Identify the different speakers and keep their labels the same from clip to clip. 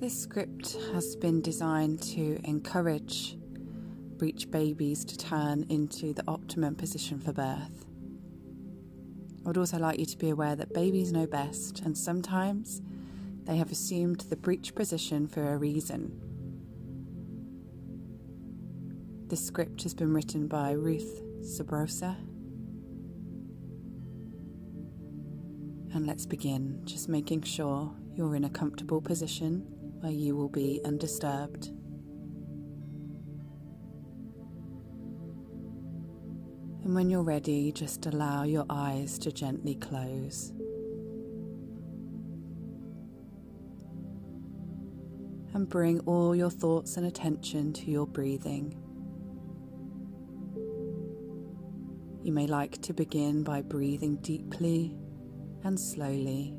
Speaker 1: This script has been designed to encourage breech babies to turn into the optimum position for birth. I would also like you to be aware that babies know best, and sometimes they have assumed the breech position for a reason. This script has been written by Ruth Sobrosa. And let's begin, just making sure you're in a comfortable position where you will be undisturbed. And when you're ready, just allow your eyes to gently close. And bring all your thoughts and attention to your breathing. You may like to begin by breathing deeply and slowly.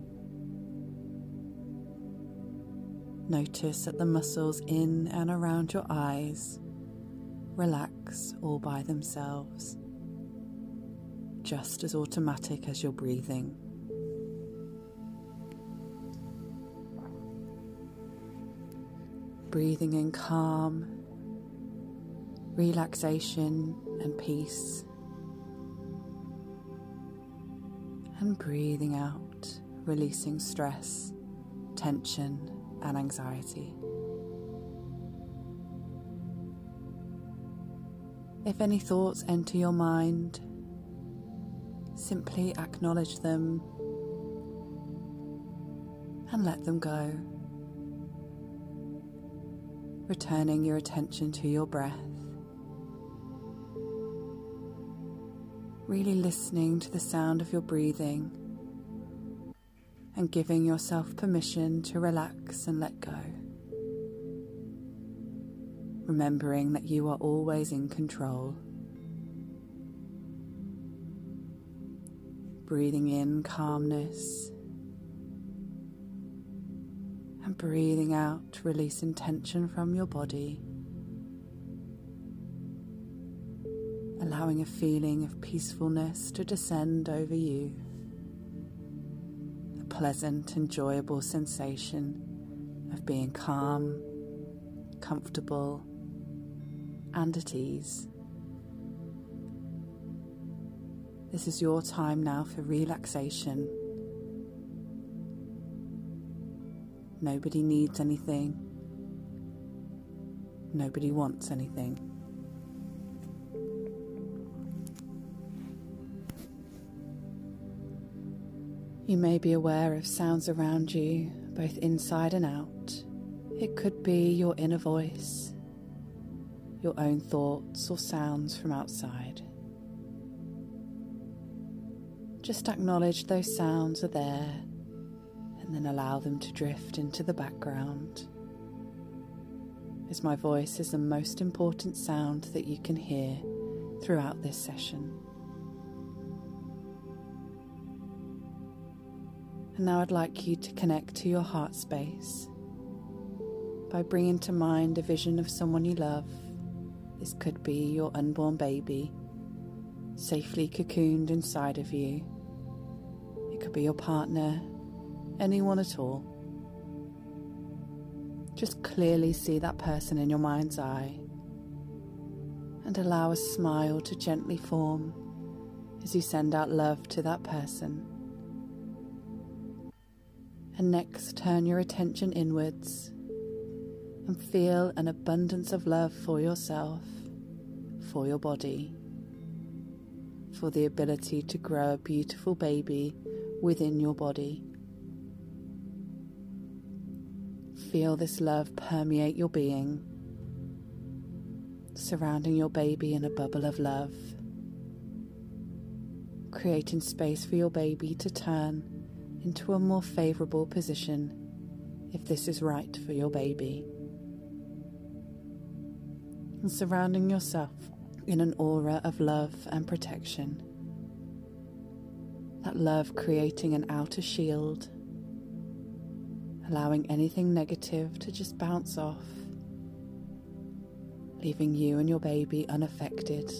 Speaker 1: Notice that the muscles in and around your eyes relax all by themselves, just as automatic as your breathing. Breathing in calm, relaxation, and peace. And breathing out, releasing stress, tension, and anxiety. If any thoughts enter your mind, simply acknowledge them and let them go, returning your attention to your breath. Really listening to the sound of your breathing and giving yourself permission to relax and let go. Remembering that you are always in control. Breathing in calmness and breathing out, releasing tension from your body. Allowing a feeling of peacefulness to descend over you pleasant, enjoyable sensation of being calm, comfortable, and at ease. This is your time now for relaxation. Nobody needs anything. Nobody wants anything. You may be aware of sounds around you, both inside and out. It could be your inner voice, your own thoughts, or sounds from outside. Just acknowledge those sounds are there and then allow them to drift into the background. As my voice is the most important sound that you can hear throughout this session. Now I'd like you to connect to your heart space by bringing to mind a vision of someone you love. This could be your unborn baby, safely cocooned inside of you. It could be your partner, anyone at all. Just clearly see that person in your mind's eye and allow a smile to gently form as you send out love to that person. And next, turn your attention inwards and feel an abundance of love for yourself, for your body, for the ability to grow a beautiful baby within your body. Feel this love permeate your being, surrounding your baby in a bubble of love, creating space for your baby to turn into a more favourable position if this is right for your baby. And surrounding yourself in an aura of love and protection. That love creating an outer shield, allowing anything negative to just bounce off, leaving you and your baby unaffected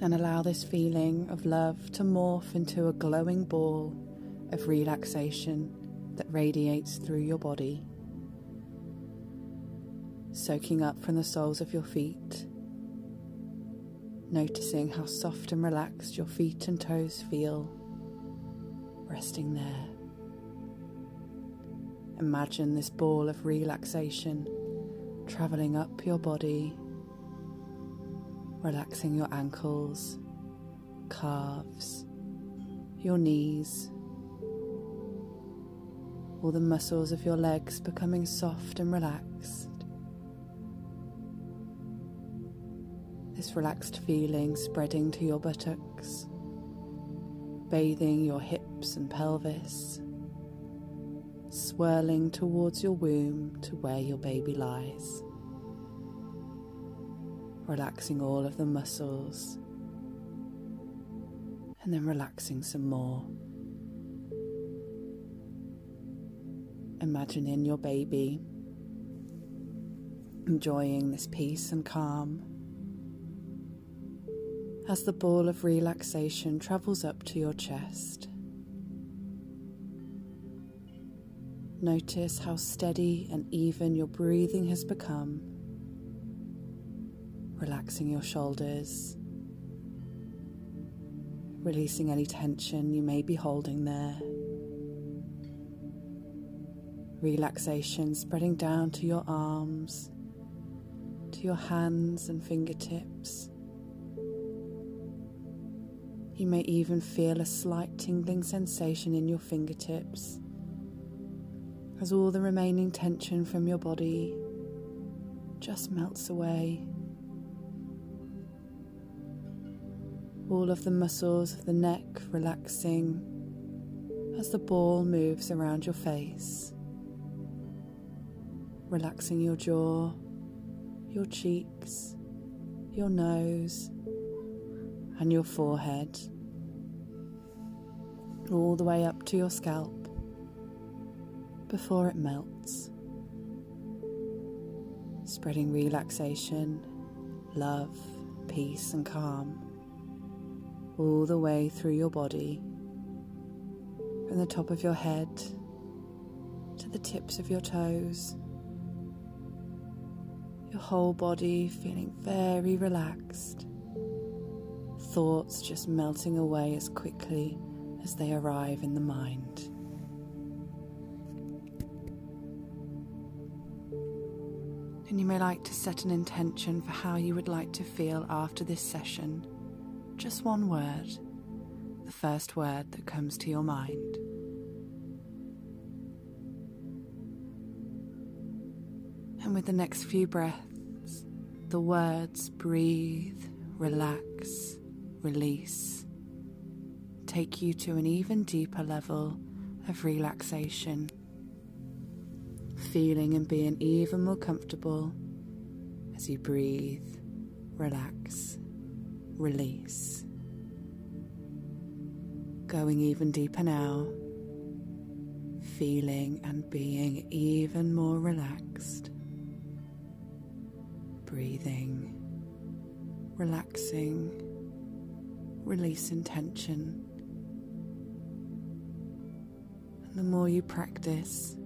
Speaker 1: and allow this feeling of love to morph into a glowing ball of relaxation that radiates through your body, soaking up from the soles of your feet, noticing how soft and relaxed your feet and toes feel, resting there. Imagine this ball of relaxation traveling up your body, relaxing your ankles, calves, your knees, all the muscles of your legs becoming soft and relaxed. This relaxed feeling spreading to your buttocks, bathing your hips and pelvis swirling towards your womb to where your baby lies. Relaxing all of the muscles and then relaxing some more. Imagining your baby enjoying this peace and calm as the ball of relaxation travels up to your chest. Notice how steady and even your breathing has become, relaxing your shoulders, releasing any tension you may be holding there. Relaxation spreading down to your arms, to your hands and fingertips. You may even feel a slight tingling sensation in your fingertips as all the remaining tension from your body just melts away. All of the muscles of the neck relaxing as the ball moves around your face, relaxing your jaw, your cheeks, your nose, and your forehead, all the way up to your scalp before it melts, spreading relaxation, love, peace, and calm all the way through your body, from the top of your head to the tips of your toes. Your whole body feeling very relaxed, thoughts just melting away as quickly as they arrive in the mind. and you may like to set an intention for how you would like to feel after this session. Just one word, the first word that comes to your mind. And with the next few breaths, the words breathe, relax, release. Take you to an even deeper level of relaxation. Feeling and being even more comfortable as you breathe, relax, release. Going even deeper now, feeling and being even more relaxed. Breathing, relaxing, releasing tension. And the more you practice,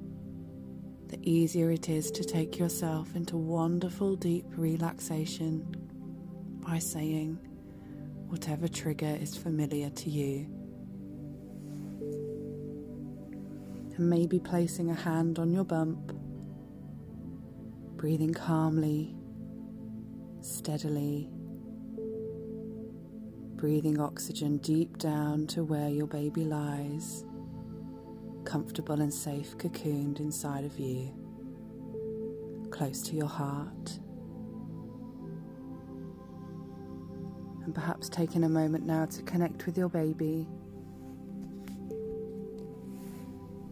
Speaker 1: the easier it is to take yourself into wonderful deep relaxation by saying whatever trigger is familiar to you. And maybe placing a hand on your bump, breathing calmly, steadily, breathing oxygen deep down to where your baby lies comfortable and safe cocooned inside of you, close to your heart. And perhaps taking a moment now to connect with your baby.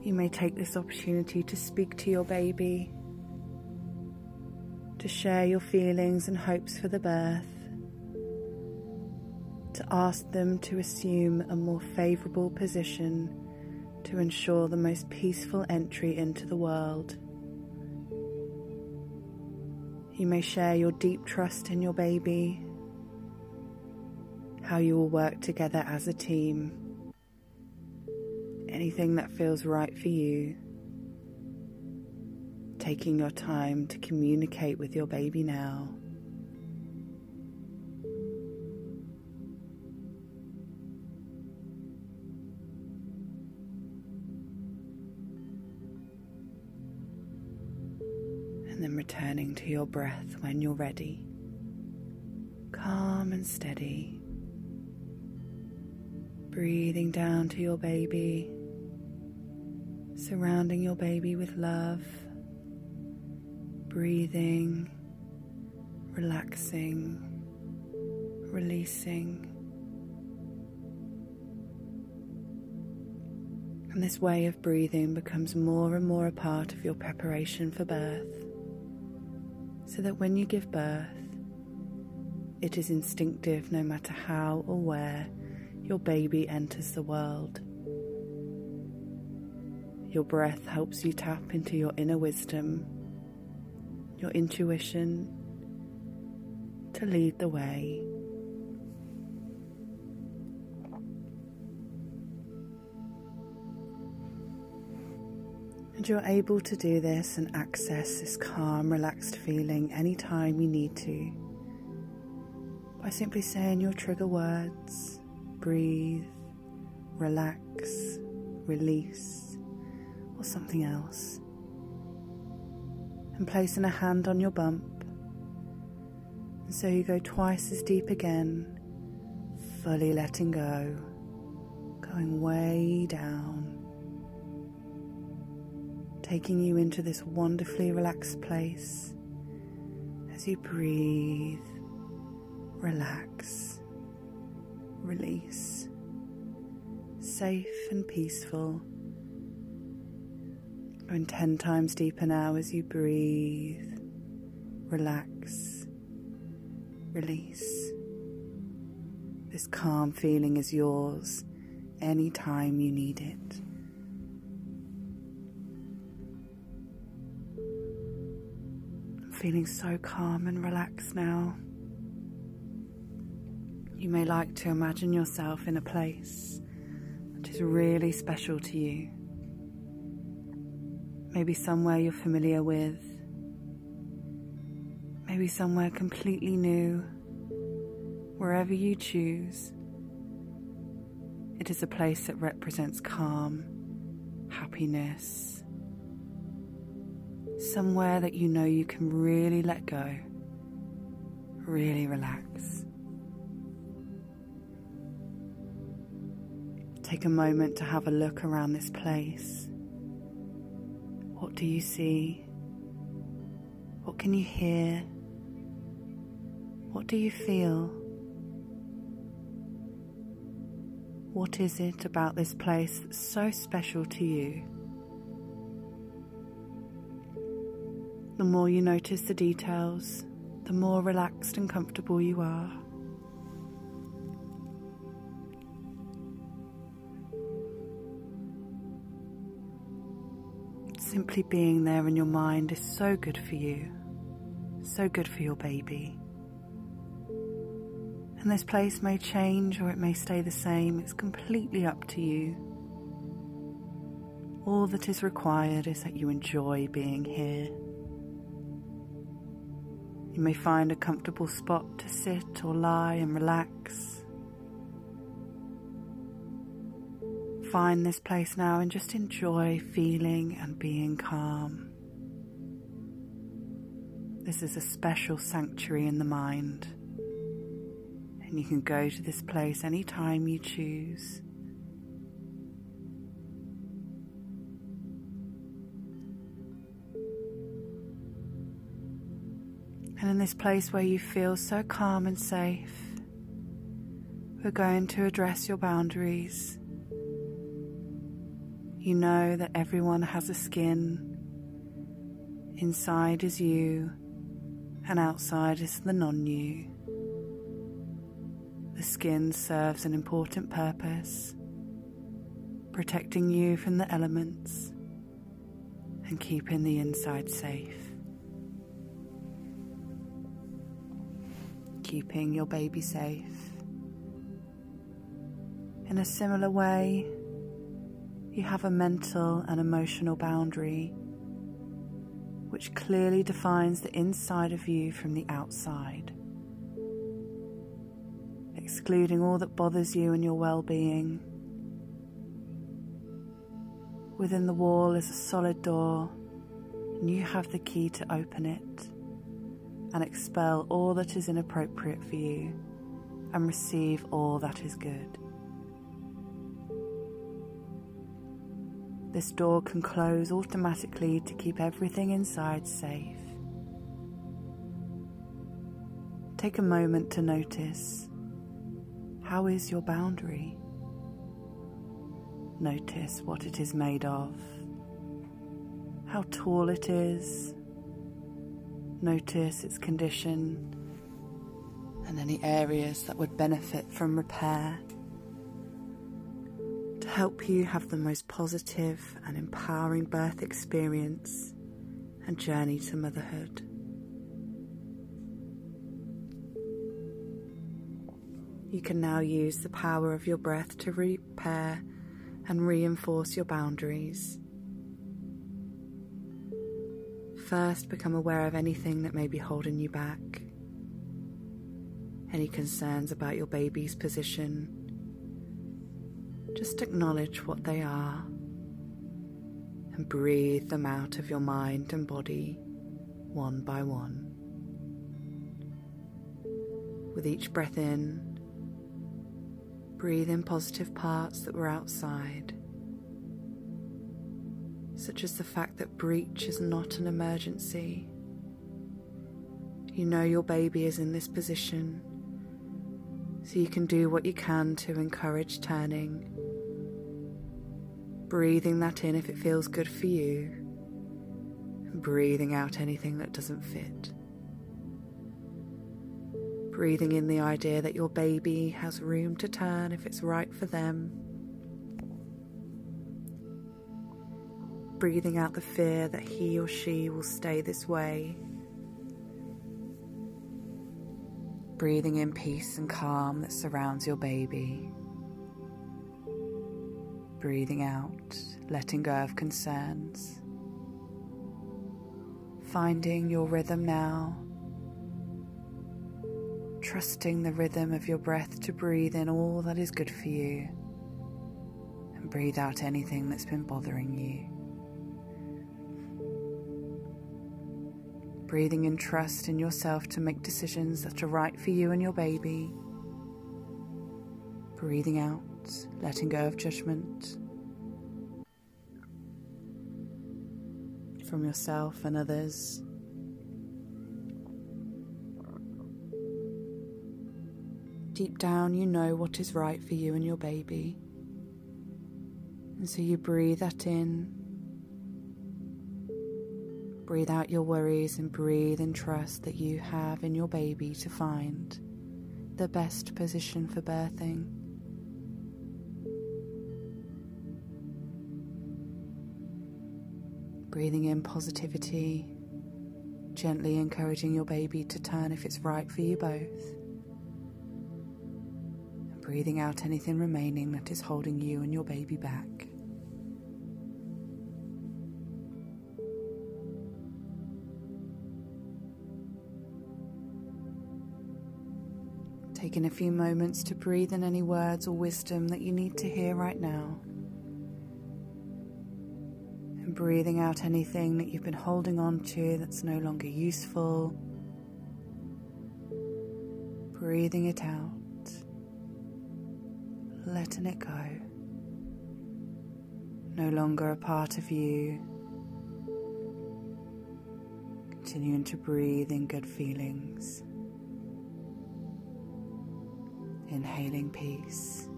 Speaker 1: You may take this opportunity to speak to your baby, to share your feelings and hopes for the birth, to ask them to assume a more favourable position to ensure the most peaceful entry into the world. You may share your deep trust in your baby, how you will work together as a team, anything that feels right for you. Taking your time to communicate with your baby now. And then returning to your breath when you're ready. Calm and steady breathing down to your baby, surrounding your baby with love, breathing, relaxing, releasing. And this way of breathing becomes more and more a part of your preparation for birth, so that when you give birth, it is instinctive no matter how or where your baby enters the world. Your breath helps you tap into your inner wisdom, your intuition to lead the way. And you're able to do this and access this calm, relaxed feeling anytime you need to by simply saying your trigger words breathe, relax, release, or something else. And placing a hand on your bump. And so you go twice as deep again, fully letting go, going way down. Taking you into this wonderfully relaxed place as you breathe, relax release, safe and peaceful. Going 10 times deeper now as you breathe, relax, release. This calm feeling is yours anytime you need it. I'm feeling so calm and relaxed now. You may like to imagine yourself in a place that is really special to you. Maybe somewhere you're familiar with, maybe somewhere completely new, wherever you choose. It is a place that represents calm, happiness, somewhere that you know you can really let go, really relax. Take a moment to have a look around this place. What do you see? What can you hear? What do you feel? What is it about this place that's so special to you? The more you notice the details, the more relaxed and comfortable you are. Simply being there in your mind is so good for you, so good for your baby. And this place may change or it may stay the same, it's completely up to you. All that is required is that you enjoy being here. You may find a comfortable spot to sit or lie and relax. Find this place now and just enjoy feeling and being calm. This is a special sanctuary in the mind, and you can go to this place anytime you choose. And in this place where you feel so calm and safe, we're going to address your boundaries you know that everyone has a skin. Inside is you, and outside is the non you. The skin serves an important purpose, protecting you from the elements and keeping the inside safe. Keeping your baby safe. In a similar way, you have a mental and emotional boundary which clearly defines the inside of you from the outside, excluding all that bothers you and your well being. Within the wall is a solid door, and you have the key to open it and expel all that is inappropriate for you and receive all that is good. This door can close automatically to keep everything inside safe. Take a moment to notice how is your boundary? Notice what it is made of, how tall it is. Notice its condition and any areas that would benefit from repair help you have the most positive and empowering birth experience and journey to motherhood. You can now use the power of your breath to repair and reinforce your boundaries. First, become aware of anything that may be holding you back, any concerns about your baby's position. Just acknowledge what they are and breathe them out of your mind and body one by one. With each breath in, Breathe in positive parts that were outside, such as the fact that breech is not an emergency. You know your baby is in this position, so you can do what you can to encourage turning. Breathing that in if it feels good for you, breathing out anything that doesn't fit breathing in the idea that your baby has room to turn if it's right for them. Breathing out the fear that he or she will stay this way. Breathing in peace and calm that surrounds your baby. Breathing out, letting go of concerns. Finding your rhythm now trusting the rhythm of your breath to breathe in all that is good for you and breathe out anything that's been bothering you. Breathing in trust in yourself to make decisions that are right for you and your baby. Breathing out, letting go of judgment from yourself and others. Deep down, you know what is right for you and your baby. And so you breathe that in. Breathe out your worries and breathe in trust that you have in your baby to find the best position for birthing. Breathing in positivity, gently encouraging your baby to turn if it's right for you both And breathing out anything remaining that is holding you and your baby back. Taking a few moments to breathe in any words or wisdom that you need to hear right now. Breathing out anything that you've been holding on to that's no longer useful. Breathing it out letting it go. No longer a part of you. Continuing to breathe in good feelings. Inhaling peace.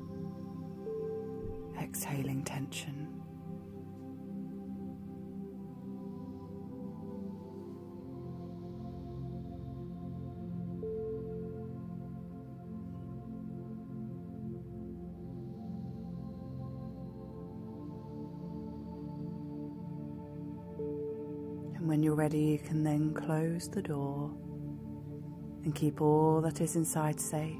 Speaker 1: Exhaling tension. Ready, you can then close the door and keep all that is inside safe.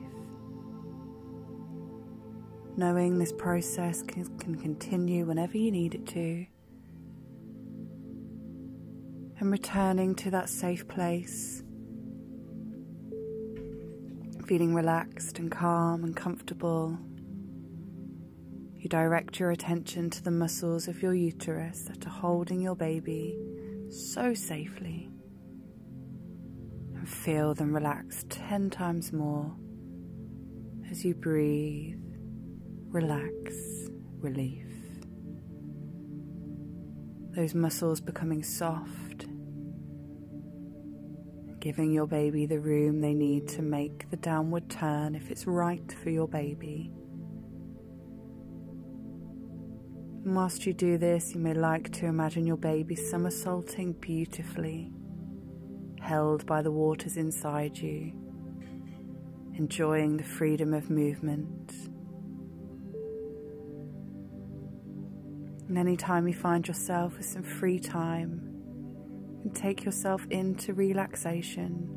Speaker 1: knowing this process can, can continue whenever you need it to. And returning to that safe place, feeling relaxed and calm and comfortable. You direct your attention to the muscles of your uterus that are holding your baby so safely. And feel them relax 10 times more as you breathe, relax, relief. Those muscles becoming soft, giving your baby the room they need to make the downward turn if it's right for your baby. And whilst you do this, you may like to imagine your baby somersaulting beautifully, held by the waters inside you enjoying the freedom of movement. And anytime you find yourself with some free time, you take yourself into relaxation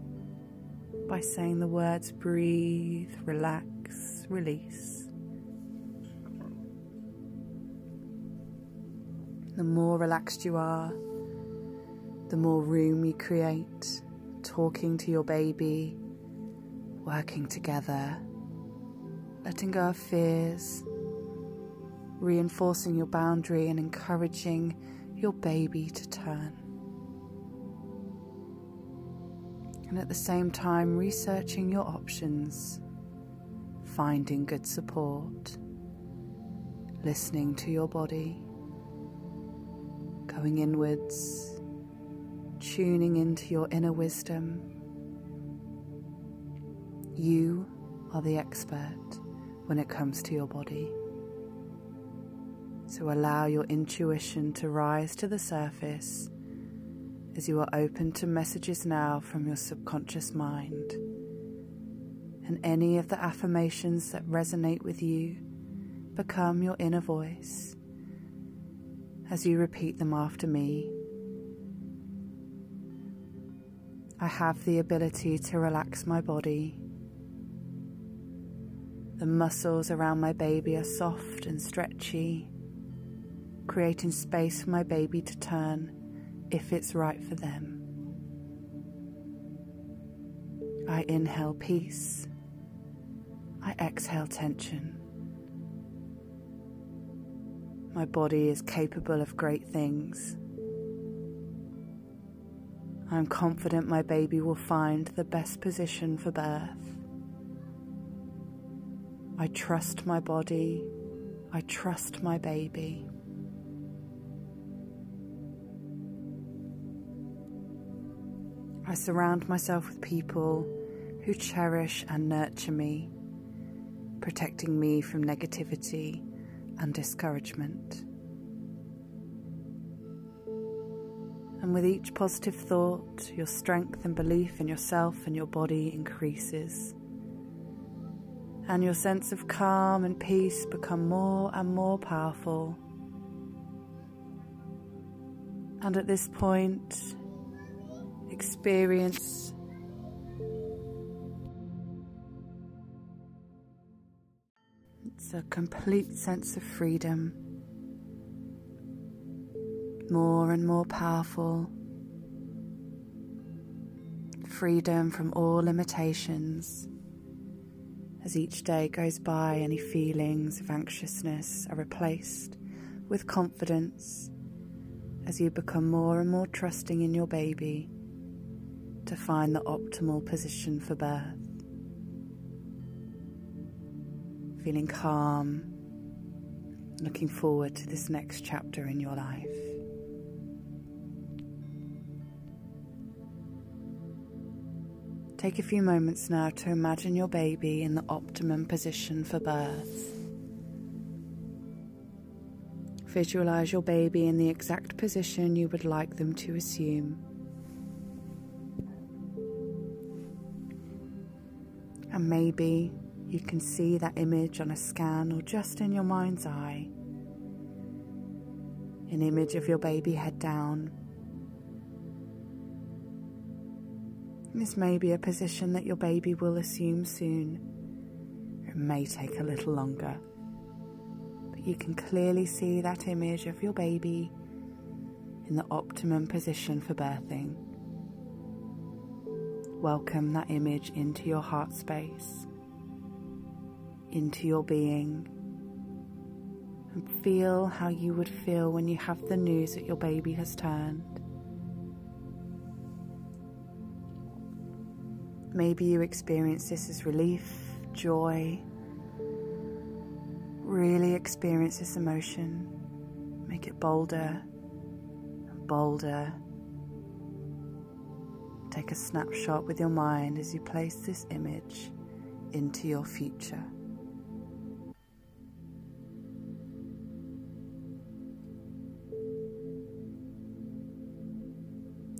Speaker 1: by saying the words breathe, relax, release. The more relaxed you are, the more room you create, talking to your baby working together, letting go of fears, reinforcing your boundary and encouraging your baby to turn. And at the same time, researching your options, finding good support, listening to your body, going inwards, tuning into your inner wisdom you are the expert when it comes to your body. So allow your intuition to rise to the surface as you are open to messages now from your subconscious mind. And any of the affirmations that resonate with you become your inner voice as you repeat them after me. I have the ability to relax my body the muscles around my baby are soft and stretchy, creating space for my baby to turn if it's right for them. I inhale peace. I exhale tension. My body is capable of great things. I'm confident my baby will find the best position for birth. I trust my body. I trust my baby. I surround myself with people who cherish and nurture me, protecting me from negativity and discouragement. And with each positive thought, your strength and belief in yourself and your body increases and your sense of calm and peace become more and more powerful. And at this point, experience a complete sense of freedom, more and more powerful. Freedom from all limitations. As each day goes by, any feelings of anxiousness are replaced with confidence as you become more and more trusting in your baby to find the optimal position for birth. Feeling calm, looking forward to this next chapter in your life. Take a few moments now to imagine your baby in the optimum position for birth. Visualize your baby in the exact position you would like them to assume. And maybe you can see that image on a scan or just in your mind's eye. An image of your baby head down This may be a position that your baby will assume soon. It may take a little longer. But you can clearly see that image of your baby in the optimum position for birthing. Welcome that image into your heart space, into your being, and feel how you would feel when you have the news that your baby has turned. Maybe you experience this as relief, joy. Really experience this emotion. Make it bolder and bolder. Take a snapshot with your mind as you place this image into your future.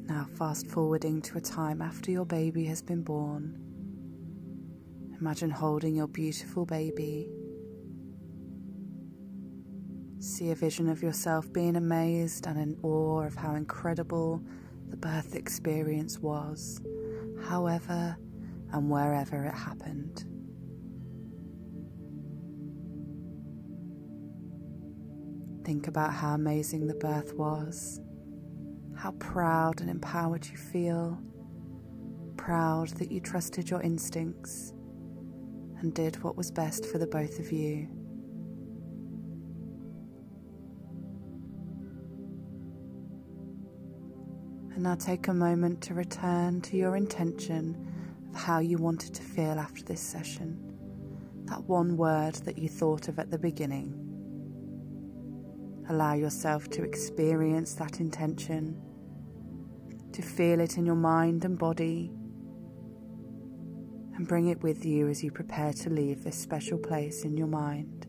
Speaker 1: Now, fast forwarding to a time after your baby has been born. Imagine holding your beautiful baby. See a vision of yourself being amazed and in awe of how incredible the birth experience was, however and wherever it happened. Think about how amazing the birth was how proud and empowered you feel. Proud that you trusted your instincts and did what was best for the both of you. And now take a moment to return to your intention of how you wanted to feel after this session. That one word that you thought of at the beginning. Allow yourself to experience that intention to feel it in your mind and body, and bring it with you as you prepare to leave this special place in your mind.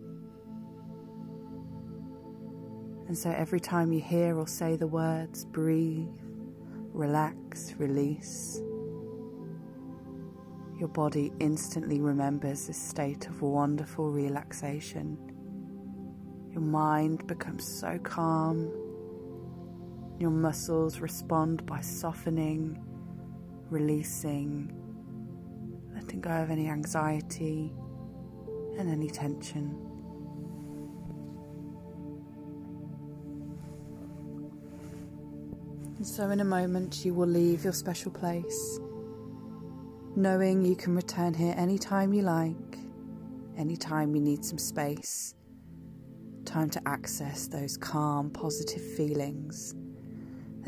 Speaker 1: And so every time you hear or say the words, breathe, relax, release, your body instantly remembers this state of wonderful relaxation. Your mind becomes so calm your muscles respond by softening, releasing, letting go of any anxiety and any tension. And so, in a moment, you will leave your special place, knowing you can return here anytime you like, anytime you need some space. Time to access those calm, positive feelings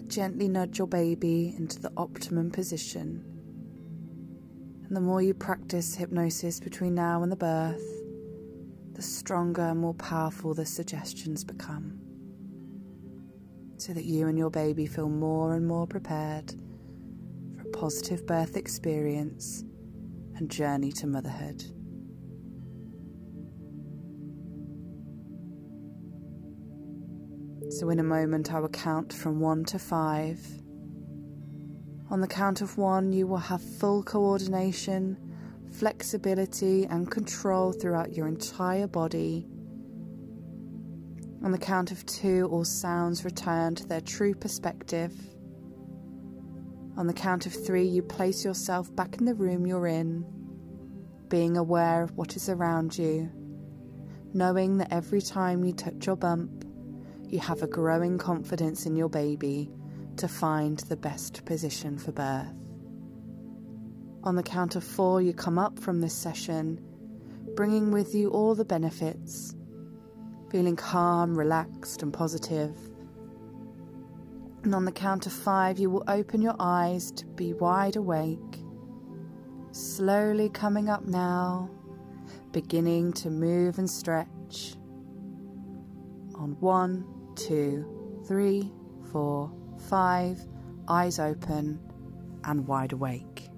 Speaker 1: gently nudge your baby into the optimum position. And the more you practice hypnosis between now and the birth, the stronger and more powerful the suggestions become. So that you and your baby feel more and more prepared for a positive birth experience and journey to motherhood. So, in a moment, I will count from one to five. On the count of one, you will have full coordination, flexibility, and control throughout your entire body. On the count of two, all sounds return to their true perspective. On the count of three, you place yourself back in the room you're in, being aware of what is around you, knowing that every time you touch your bump, you have a growing confidence in your baby to find the best position for birth. On the count of four, you come up from this session, bringing with you all the benefits, feeling calm, relaxed, and positive. And on the count of five, you will open your eyes to be wide awake, slowly coming up now, beginning to move and stretch. On one, two, three, four, five, eyes open and wide awake.